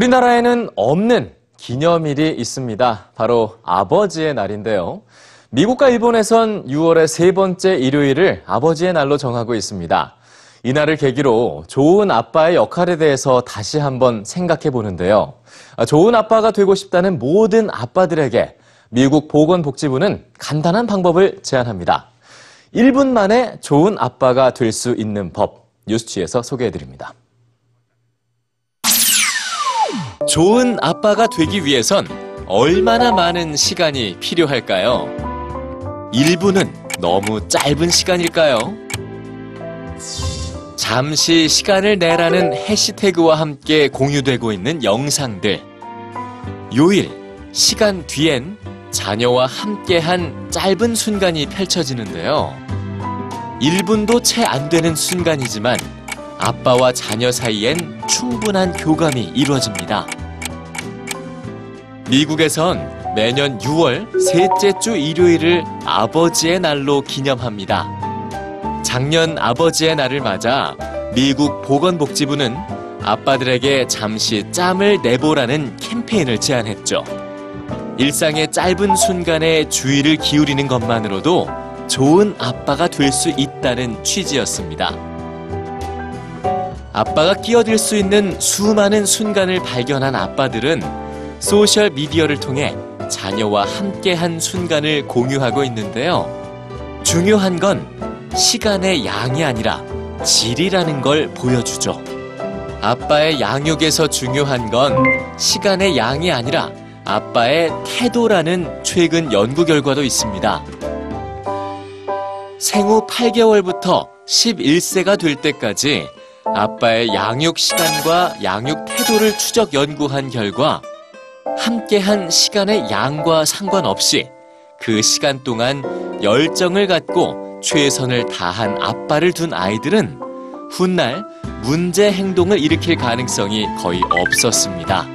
우리나라에는 없는 기념일이 있습니다. 바로 아버지의 날인데요. 미국과 일본에선 6월의 세 번째 일요일을 아버지의 날로 정하고 있습니다. 이날을 계기로 좋은 아빠의 역할에 대해서 다시 한번 생각해 보는데요. 좋은 아빠가 되고 싶다는 모든 아빠들에게 미국 보건복지부는 간단한 방법을 제안합니다. 1분 만에 좋은 아빠가 될 수 있는 법, 뉴스취에서 소개해 드립니다. 좋은 아빠가 되기 위해선 얼마나 많은 시간이 필요할까요? 1분은 너무 짧은 시간일까요? 잠시 시간을 내라는 해시태그와 함께 공유되고 있는 영상들. 요일, 시간 뒤엔 자녀와 함께한 짧은 순간이 펼쳐지는데요. 1분도 채 안 되는 순간이지만 아빠와 자녀 사이엔 충분한 교감이 이루어집니다. 미국에선 매년 6월 셋째 주 일요일을 아버지의 날로 기념합니다. 작년 아버지의 날을 맞아 미국 보건복지부는 아빠들에게 잠시 짬을 내보라는 캠페인을 제안했죠. 일상의 짧은 순간에 주의를 기울이는 것만으로도 좋은 아빠가 될 수 있다는 취지였습니다. 아빠가 끼어들 수 있는 수많은 순간을 발견한 아빠들은 소셜 미디어를 통해 자녀와 함께한 순간을 공유하고 있는데요. 중요한 건 시간의 양이 아니라 질이라는 걸 보여주죠. 아빠의 양육에서 중요한 건 시간의 양이 아니라 아빠의 태도라는 최근 연구 결과도 있습니다. 생후 8개월부터 11세가 될 때까지 아빠의 양육 시간과 양육 태도를 추적 연구한 결과 함께한 시간의 양과 상관없이 그 시간 동안 열정을 갖고 최선을 다한 아빠를 둔 아이들은 훗날 문제 행동을 일으킬 가능성이 거의 없었습니다.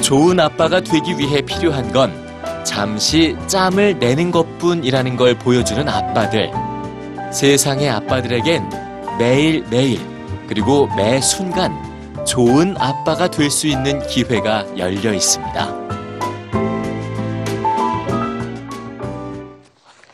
좋은 아빠가 되기 위해 필요한 건 잠시 짬을 내는 것뿐이라는 걸 보여주는 아빠들. 세상의 아빠들에겐 매일매일 그리고 매 순간 좋은 아빠가 될 수 있는 기회가 열려 있습니다.